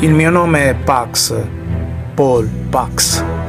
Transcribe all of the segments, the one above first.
Il mio nome è Pax, Paul Pax.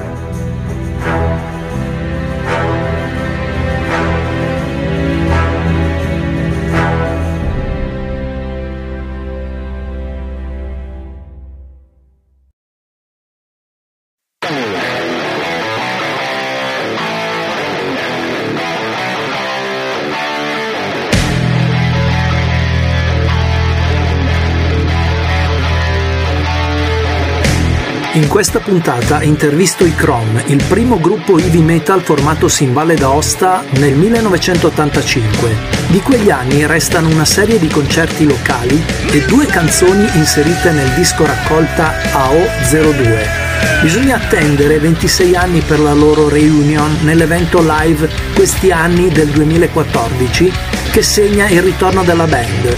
In questa puntata intervisto i Chrome, il primo gruppo heavy metal formatosi in Valle d'Aosta nel 1985. Di quegli anni restano una serie di concerti locali e due canzoni inserite nel disco raccolta AO02. Bisogna attendere 26 anni per la loro reunion nell'evento live Questi anni del 2014 che segna il ritorno della band.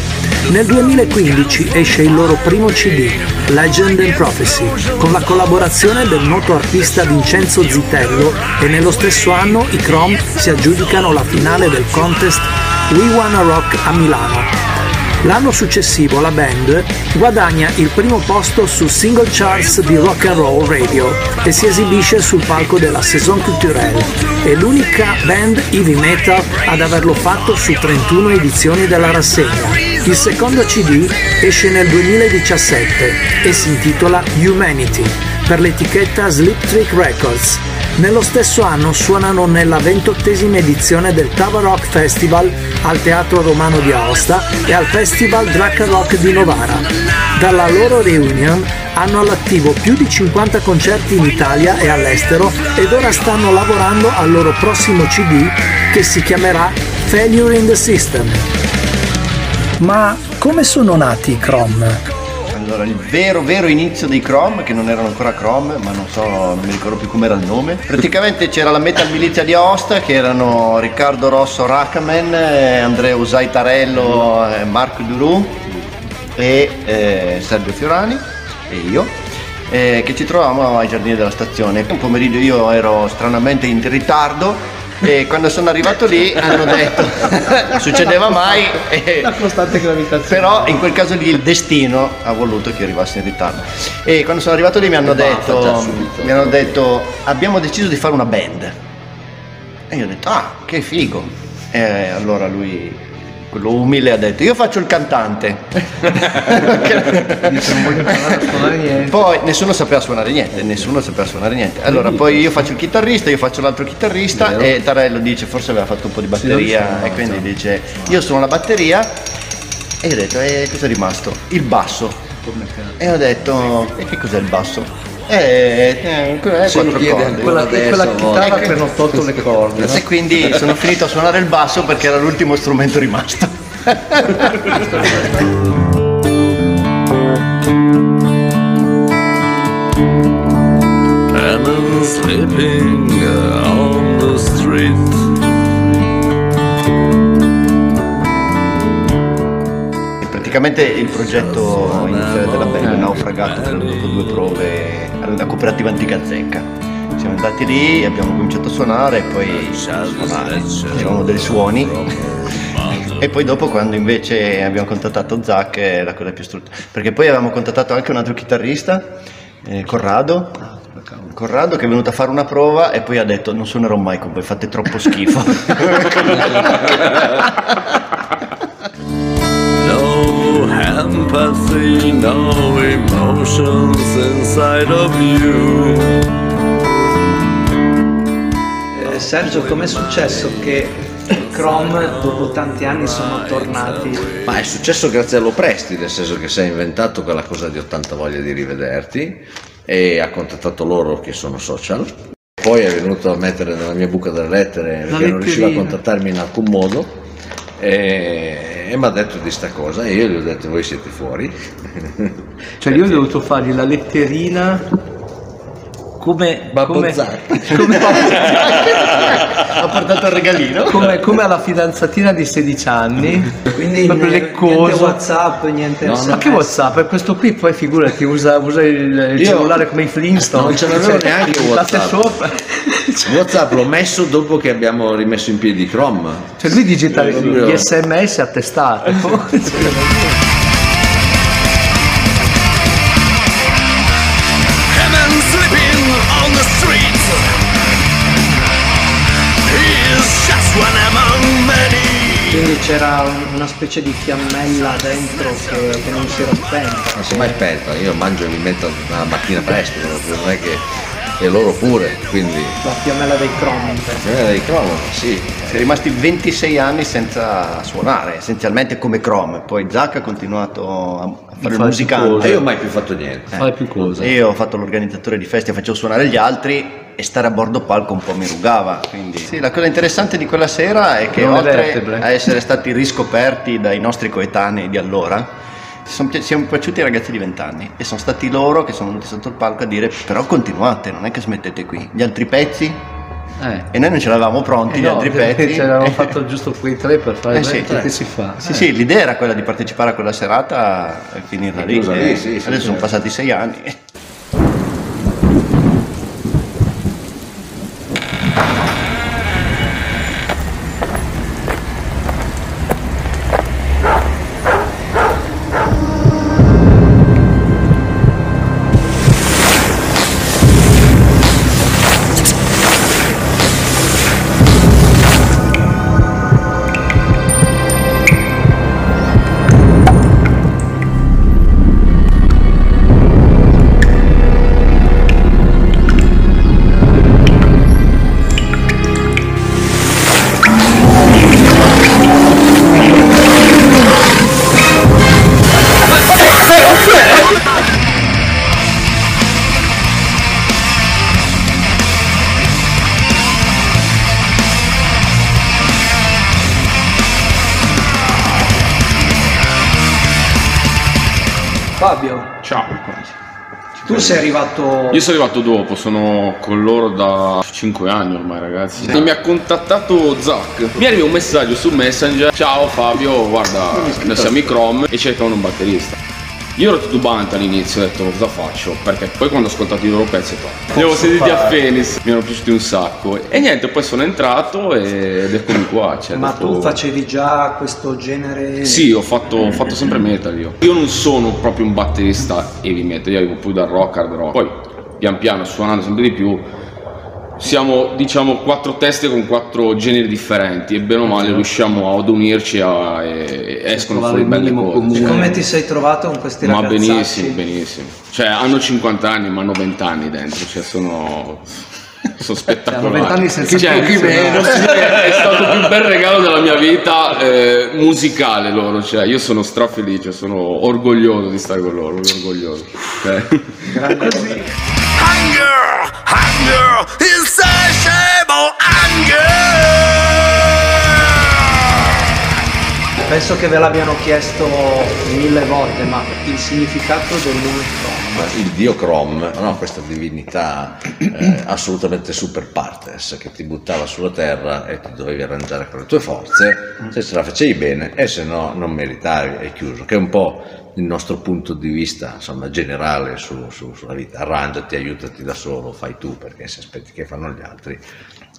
Nel 2015 esce il loro primo CD, Legend and Prophecy, con la collaborazione del noto artista Vincenzo Zitello e nello stesso anno i Chrome si aggiudicano la finale del contest We Wanna Rock a Milano. L'anno successivo la band guadagna il primo posto su single charts di rock and roll radio e si esibisce sul palco della Saison Culturelle. È l'unica band heavy metal ad averlo fatto su 31 edizioni della rassegna. Il secondo CD esce nel 2017 e si intitola Humanity per l'etichetta Sleep Trick Records. Nello stesso anno suonano nella ventottesima edizione del Tava Rock Festival al Teatro Romano di Aosta e al Festival Draca Rock di Novara. Dalla loro reunion hanno all'attivo più di 50 concerti in Italia e all'estero ed ora stanno lavorando al loro prossimo CD che si chiamerà Failure in the System. Ma come sono nati i Chrome? Allora, il vero, vero inizio dei Chrome, che non erano ancora Chrome, ma non so, non mi ricordo più com'era il nome. Praticamente c'era la Metal Milizia di Aosta, che erano Riccardo Rosso Rackaman, eh, Andrea Usai Tarello, eh, Marco Durù e eh, Sergio Fiorani e io. eh, che ci trovavamo ai giardini della stazione. Un pomeriggio io ero stranamente in ritardo e quando sono arrivato lì hanno detto succedeva mai e- La costante gravitazione. però in quel caso lì il destino ha voluto che io arrivassi in ritardo e quando sono arrivato lì mi hanno, detto, subito. mi hanno detto abbiamo deciso di fare una band e io ho detto ah che figo e allora lui quello umile ha detto io faccio il cantante poi nessuno sapeva suonare niente, nessuno sapeva suonare niente. Allora poi io faccio il chitarrista, io faccio l'altro chitarrista Vero. e Tarello dice forse aveva fatto un po' di batteria Sì, e quindi dice io suono la batteria e io ho detto e cosa è rimasto? Il basso. E ho detto e che cos'è il basso? Eh, eh, eh, Se lo quattro chiede corde. Quella, quella chitarra Ecco. che non ho tolto le corde. no? E quindi sono finito a suonare il basso perché era l'ultimo strumento rimasto. and I'm sleeping on the street. Praticamente il progetto iniziale della band è naufragato dopo due cooperativa Antica Zecca. Siamo andati lì, abbiamo cominciato a suonare e poi suonare, facevamo dei suoni. E poi dopo quando invece abbiamo contattato Zach è la cosa più strutta. Perché poi avevamo contattato anche un altro chitarrista, eh, Corrado. Corrado che è venuto a fare una prova e poi ha detto non suonerò mai con voi, fate troppo schifo. inside of you. Eh, Sergio, com'è successo che Chrome dopo tanti anni sono tornati? Ma è successo grazie a Lopresti, nel senso che si è inventato quella cosa di ho tanta voglia di rivederti e ha contattato loro che sono social. Poi è venuto a mettere nella mia buca delle lettere perché non riusciva a contattarmi in alcun modo e, e mi ha detto di sta cosa e io gli ho detto voi siete fuori. Cioè io ho dovuto fargli la letterina come, Babbo come, come, ha portato il regalino. come- come alla fidanzatina di 16 anni. Quindi proprio niente leccoso. Whatsapp, niente No, Ma che Whatsapp? Per questo qui poi figurati, usa, usa il, il Io- cellulare come i Flintstone. Non ce l'avevo neanche Batte WhatsApp. sopra. Whatsapp l'ho messo dopo che abbiamo rimesso in piedi Chrome. Cioè lui digita gli sms a testate. C'era un- una specie di fiammella dentro che, che non si era spenta. Non si è mai spenta, io mangio e mi metto la mattina presto, non è che. e loro pure, quindi. La fiammella dei Chrome. Bisogna dei cronometri, sì. È rimasti 26 anni senza suonare, essenzialmente come Chrome. Poi Zac ha continuato a fare il musicante. E io ho mai più fatto niente. Fai più cose. Io ho fatto l'organizzatore di festival, facevo suonare gli altri e stare a bordo palco un po' mi rugava. Quindi. Sì, la cosa interessante di quella sera è che Non oltre vertebre. a essere stati riscoperti dai nostri coetanei di allora, ci sono, siamo piaciuti ai ragazzi di 20 anni e sono stati loro che sono venuti sotto il palco a dire però continuate, non è che smettete qui. Gli altri pezzi? Eh. E noi non ce l'avevamo pronti, Eh gli no, altri pezzi. Ce l'avevamo fatto giusto quei tre per fare Eh sì, che si fa? Sì, Eh. sì, l'idea era quella di partecipare a quella serata e finirla E lì. chiusa lì, Eh, sì, sì, Adesso sono certo. passati sei anni. Sei arrivato... Io sono arrivato dopo, sono con loro da 5 anni ormai ragazzi. E mi ha contattato Zac. Mi arriva un messaggio su Messenger. Ciao Fabio, guarda, noi siamo i Chrome e cercano un batterista. Io ero titubante all'inizio, ho detto cosa faccio? Perché poi quando ho ascoltato i loro pezzi ho detto, li avevo sentiti a Phoenix, mi erano piaciuti un sacco. E niente, poi sono entrato e- ed eccomi qua. cioè, Ma dopo- tu facevi già questo genere... Sì, ho fatto, ho fatto sempre metal io. Io non sono proprio un batterista heavy metal, io arrivo più dal rock, hard rock. Poi, pian piano, suonando sempre di più, siamo, diciamo, quattro teste con quattro generi differenti e bene o male riusciamo ad unirci a- e, e escono Trovare fuori il belle cose. comune. cioè. Come ti sei trovato con questi Ma ragazzacci? benissimo, benissimo. Cioè, hanno 50 anni, ma hanno 20 anni dentro, cioè sono... Sono spettacolari. Hanno 20 anni senza Cioè, meno. sì, è stato il più bel regalo della mia vita eh, musicale loro, cioè io sono strafelice, sono orgoglioso di stare con loro, orgoglioso. Eh. Anger, anger, insatiable anger. Penso che ve l'abbiano chiesto mille volte, ma il significato del nome Chrome. Ma il dio Crom, no? questa divinità eh, assolutamente super partes che ti buttava sulla terra e ti dovevi arrangiare con le tue forze, se ce la facevi bene e se no non meritavi, è chiuso, che è un po' il nostro punto di vista insomma, generale su- su- sulla vita, arrangiati, aiutati da solo, fai tu, perché se aspetti che fanno gli altri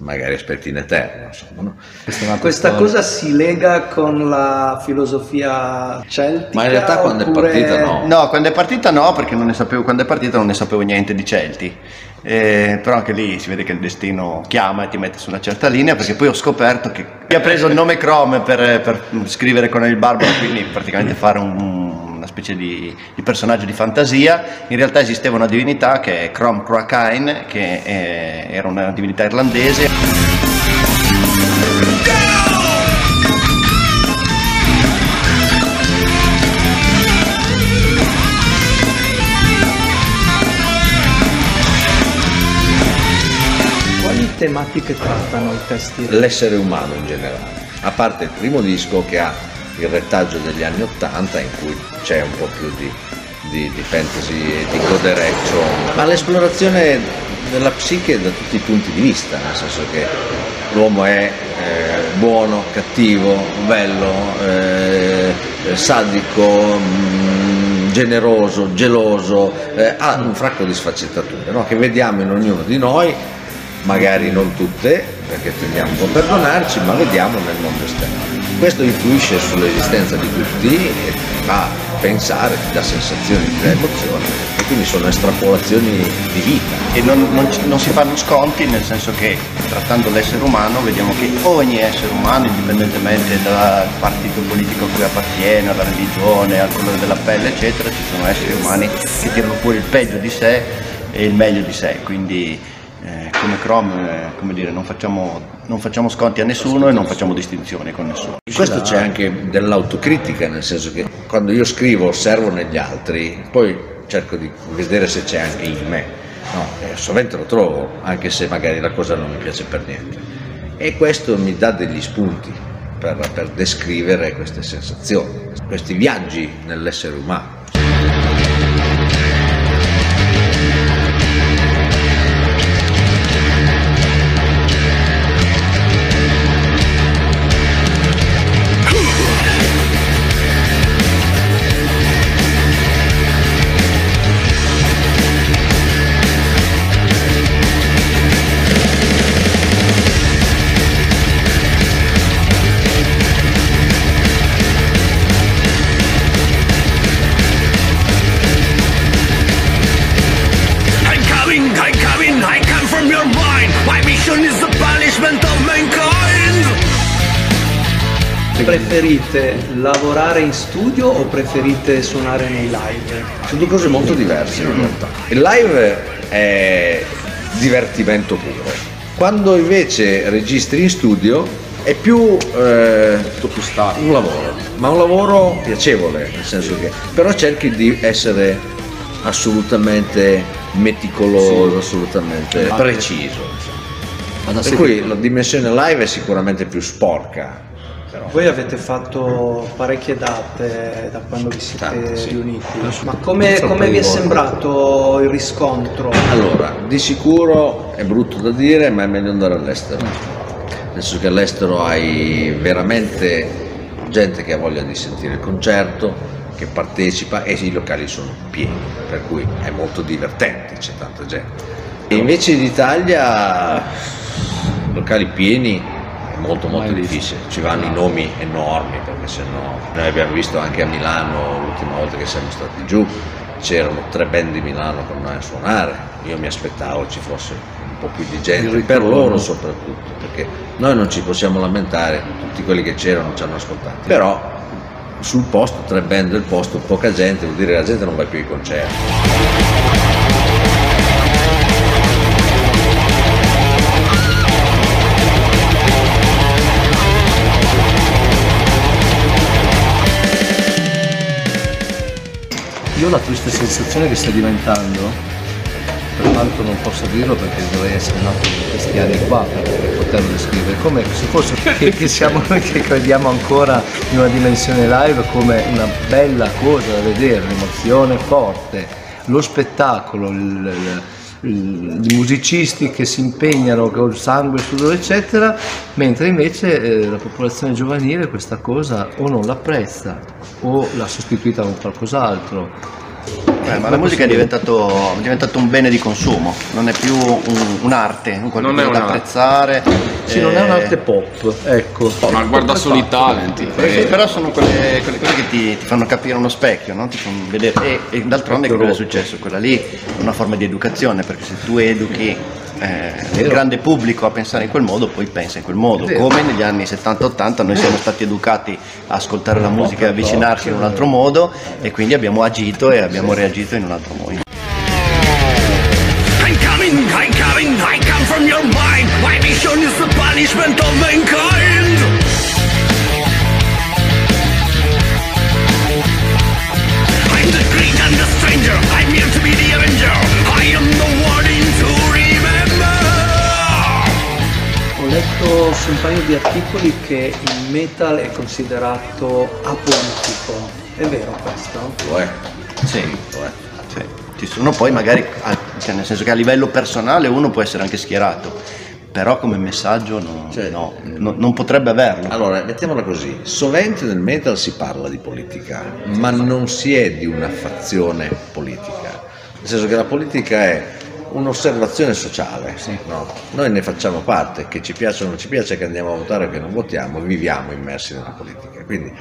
magari aspetti in eterno. Insomma, no? Questa è Questa cosa si lega con la filosofia celtica? Ma in realtà quando è oppure- partita no. No, quando è partita no, perché non ne sapevo, quando è partita non ne sapevo niente di Celti. Eh, però anche lì si vede che il destino chiama e ti mette su una certa linea, perché poi ho scoperto che mi ha preso il nome Chrome per, per scrivere con il Barbaro, quindi praticamente fare un- specie di, di personaggio di fantasia. In realtà esisteva una divinità che è Crom Cracain, che è- era una divinità irlandese. Quali tematiche trattano i testi? l'essere umano in generale, a parte il primo disco che ha il retaggio degli anni 80 in cui c'è un po' più di, di- di fantasy e di codereccio, ma l'esplorazione della psiche da tutti i punti di vista, nel senso che l'uomo è eh, buono, cattivo, bello, eh, sadico, mm, generoso, geloso, eh, ha un fracco di sfaccettature no? che vediamo in ognuno di noi magari non tutte, perché tendiamo a perdonarci, ma vediamo nel mondo esterno. Questo influisce sull'esistenza di tutti e fa pensare, ti dà sensazioni, ti dà emozioni e quindi sono estrapolazioni di vita. E non, non non si fanno sconti nel senso che trattando l'essere umano vediamo che ogni essere umano, indipendentemente dal partito politico a cui appartiene, alla religione, al colore della pelle, eccetera, ci sono esseri umani che tirano fuori il peggio di sé e il meglio di sé. Quindi come Chrome, eh, come dire, non facciamo, non facciamo sconti a nessuno e non facciamo distinzioni con nessuno. In questo c'è anche dell'autocritica, nel senso che quando io scrivo osservo negli altri, poi cerco di vedere se c'è anche in me. No, eh, sovente lo trovo, anche se magari la cosa non mi piace per niente. E questo mi dà degli spunti per, per descrivere queste sensazioni, questi viaggi nell'essere umano. Preferite lavorare in studio o preferite suonare nei live? Sono due cose molto diverse in realtà. Il live è divertimento puro. Quando invece registri in studio è più, eh, un lavoro, ma un lavoro piacevole, nel senso che però cerchi di essere assolutamente meticoloso, assolutamente preciso. Per cui la dimensione live è sicuramente più sporca. Voi avete fatto parecchie date da quando vi siete Tante, sì. riuniti, ma come, come vi è sembrato il riscontro? Allora, di sicuro è brutto da dire, ma è meglio andare all'estero. Nel senso che all'estero hai veramente gente che ha voglia di sentire il concerto, che partecipa e i locali sono pieni, per cui è molto divertente, c'è tanta gente. E invece in Italia, locali pieni molto molto difficile, ci vanno i nomi enormi perché sennò noi abbiamo visto anche a Milano l'ultima volta che siamo stati giù, c'erano tre band di Milano con noi a suonare, io mi aspettavo ci fosse un po' più di gente, per loro soprattutto, perché noi non ci possiamo lamentare, tutti quelli che c'erano ci hanno ascoltati, però sul posto, tre band del posto, poca gente, vuol dire che la gente non va più ai concerti. Io ho la triste sensazione che stia diventando, per quanto non posso dirlo perché dovrei essere nato in questi anni qua per poterlo descrivere, come se fosse che, che siamo noi che crediamo ancora in una dimensione live come una bella cosa da vedere, un'emozione forte, lo spettacolo, il- il- il- i musicisti che si impegnano col sangue, sudore eccetera, mentre invece eh, la popolazione giovanile questa cosa o non l'apprezza o l'ha sostituita con qualcos'altro. Eh, ma la musica è diventato, è diventato un bene di consumo, non è più un- un'arte, un qualcosa Non è da apprezzare. Sì, non è eh, un'arte pop, ecco. Ma guarda solo i talenti. Sì, però sono quelle, quelle cose che ti, ti fanno capire uno specchio, no? ti fanno vedere. E, e d'altronde che cosa è successo? Quella lì è una forma di educazione, perché se tu educhi eh, il grande pubblico a pensare in quel modo, poi pensa in quel modo. Come negli anni 70-80 noi siamo stati educati a ascoltare la musica e avvicinarci in un altro modo e quindi abbiamo agito e abbiamo reagito in un altro modo. Articoli che il metal è considerato apolitico. È vero questo? Lo è, Sì. lo è. Sì, ci sono poi magari, cioè nel senso che a livello personale uno può essere anche schierato, però come messaggio no, Cioè- no, no- non potrebbe averlo. Allora, mettiamola così, sovente nel metal si parla di politica, ma non si è di una fazione politica, nel senso che la politica è un'osservazione sociale, no? noi ne facciamo parte, che ci piace o non ci piace, che andiamo a votare o che non votiamo, viviamo immersi nella politica, quindi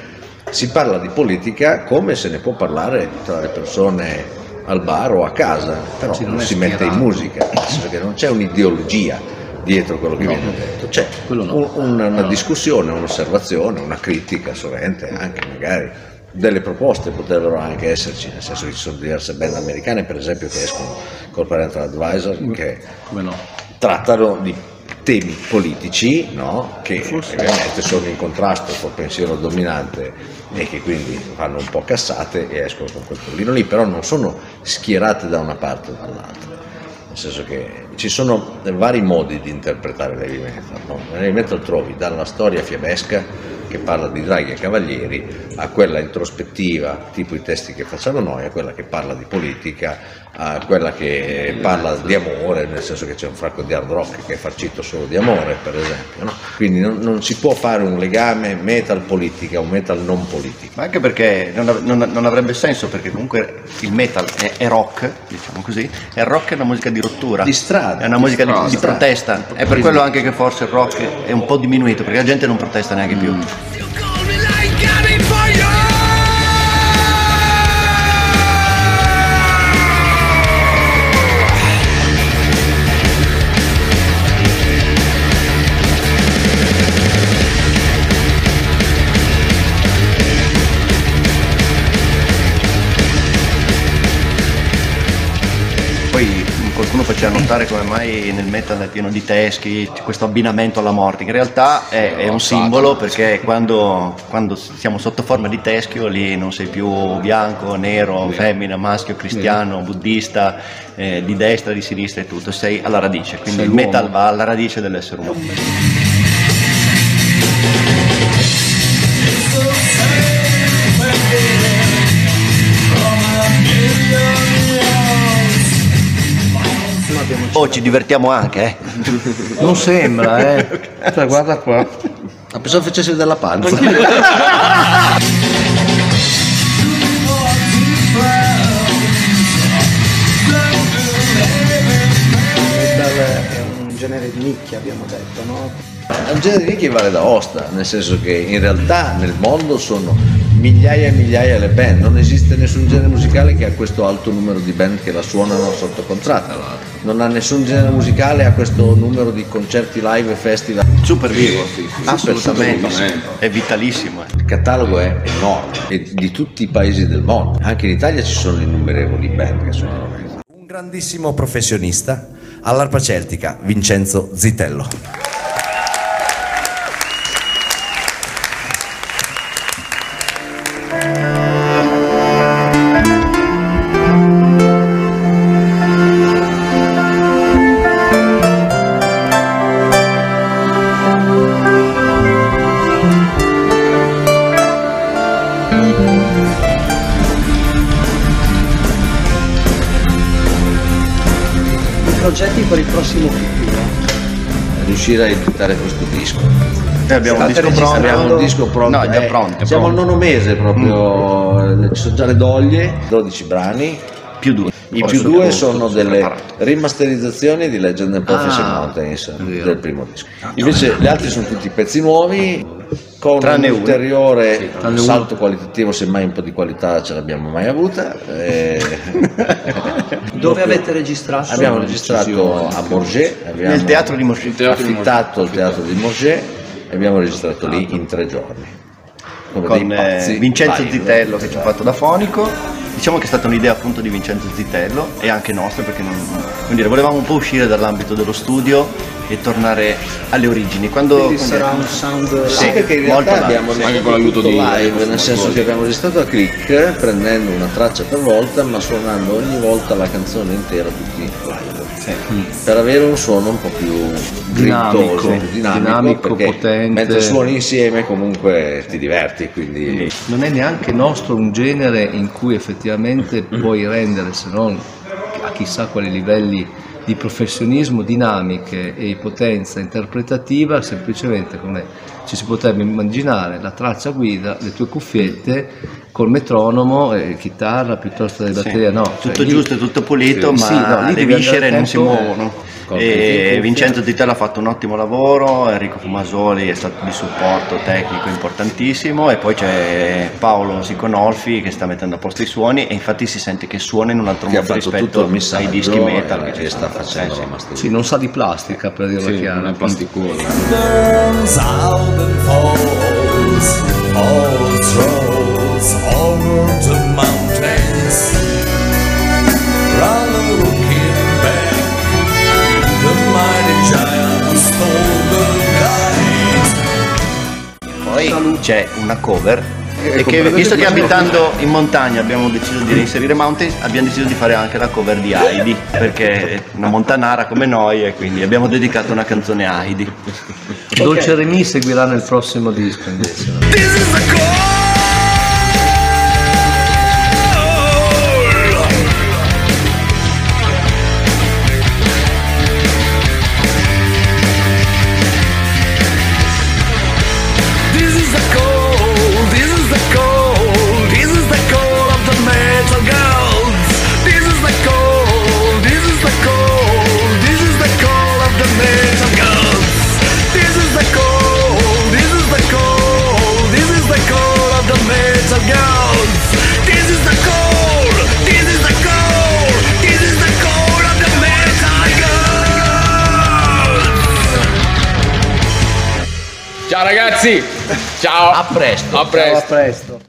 si parla di politica come se ne può parlare tra le persone al bar o a casa, però Sì, non non si mette in musica, che non c'è un'ideologia dietro quello che viene detto, c'è no. un- una, una discussione, un'osservazione, una critica sovente, anche magari delle proposte potrebbero anche esserci, nel senso che ci sono diverse band americane per esempio che escono col Parental Advisor che no? trattano di temi politici no? che ovviamente sono in contrasto col pensiero dominante e che quindi fanno un po' cassate e escono con quel pollino lì, però non sono schierate da una parte o dall'altra. Nel senso che ci sono vari modi di interpretare l'heavy metal. No? Nell'heavy metal trovi dalla storia fiabesca che parla di draghi e cavalieri a quella introspettiva, tipo i testi che facciamo noi, a quella che parla di politica, a quella che parla di amore, nel senso che c'è un fracco di hard rock che è farcito solo di amore, per esempio. no? Quindi non, non si può fare un legame metal-politica o metal non politica. Ma anche perché non, av- non- non avrebbe senso, perché comunque il metal è, è rock, diciamo così, e il rock è una musica di rottura. Di strada. È una musica di, strada. di protesta. È per quello anche che forse il rock è un po' diminuito, perché la gente non protesta neanche più. You notare come mai nel metal è pieno di teschi, questo abbinamento alla morte, in realtà è, è un simbolo perché quando, quando siamo sotto forma di teschio lì non sei più bianco, nero, femmina, maschio, cristiano, buddista, eh, di destra, di sinistra e tutto, sei alla radice, quindi Sei il metal va alla radice dell'essere umano. Oh, ci divertiamo anche, eh. Non sembra, eh. Cioè, guarda qua. Ma pensavo facessi della panza. Il metal è un genere di nicchia, abbiamo detto, no? È un genere di che vale da osta, nel senso che in realtà nel mondo sono migliaia e migliaia le band, non esiste nessun genere musicale che ha questo alto numero di band che la suonano sotto contratto, non ha nessun genere musicale ha questo numero di concerti live e festival. Super vivo, assolutamente, assolutamente. è vitalissimo. eh. Il catalogo è enorme e di tutti i paesi del mondo, anche in Italia ci sono innumerevoli band che metal. Un grandissimo professionista all'arpa celtica, Vincenzo Zitello. Progetti per il prossimo futuro. Riuscire a editare questo disco. Noi abbiamo un disco pronto. Abbiamo un disco pronto. No, eh, pronto. Siamo al pronto. nono mese proprio, ci sono già le doglie, 12 brani. più due. I più due sono delle preparare. rimasterizzazioni di Legend and Prophecy Ah, Mountains del primo disco. Invece gli altri sono tutti pezzi nuovi con Tranne un uno. ulteriore tranne salto qualitativo, semmai un po' di qualità ce l'abbiamo mai avuta. eh, Dove avete registrato? Abbiamo registrato a abbiamo Nel teatro di di affittato il teatro di Morges e abbiamo registrato lì in tre giorni. Come con eh, pazzi Vincenzo. Zitello che ci ha fatto da fonico. Diciamo che è stata un'idea appunto di Vincenzo Zitello e anche nostra perché non, come dire, volevamo un po' uscire dall'ambito dello studio e tornare alle origini. Quando, Quindi sarà un sound Sì, perché in realtà abbiamo Anche con l'aiuto di- live, nel senso che abbiamo registrato a click prendendo una traccia per volta ma suonando ogni volta la canzone intera tutti live. Per avere un suono un po' più Dinamico, grintoso, dinamico, dinamico, potente. mentre suoni insieme comunque ti diverti, quindi Non è neanche nostro un genere in cui effettivamente puoi rendere, se non a chissà quali livelli di professionismo, dinamiche e potenza interpretativa, semplicemente come ci si potrebbe immaginare la traccia guida, le tue cuffiette col metronomo e chitarra piuttosto che batteria, no. tutto cioè lì- giusto, tutto pulito, Sì, ma no, lì le devi viscere non si muovono. E Vincenzo Titella ha fatto un ottimo lavoro, Enrico Fumasoli è stato di supporto tecnico importantissimo e poi c'è Paolo Siconolfi che sta mettendo a posto i suoni e infatti si sente che suona in un altro Che modo rispetto ai dischi metal che, ci che sta facendo Eh, sì. Sì, non sa di plastica per dirla Sì, chiara. non è plasticoso. Cover e che visto che abitando in montagna abbiamo deciso di reinserire Mountains abbiamo deciso di fare anche la cover di Heidi perché è una montanara come noi e quindi abbiamo dedicato una canzone a Heidi. Dolce Remi seguirà nel prossimo disco invece. Ragazzi! Ciao! A presto. A presto! Ciao, a presto.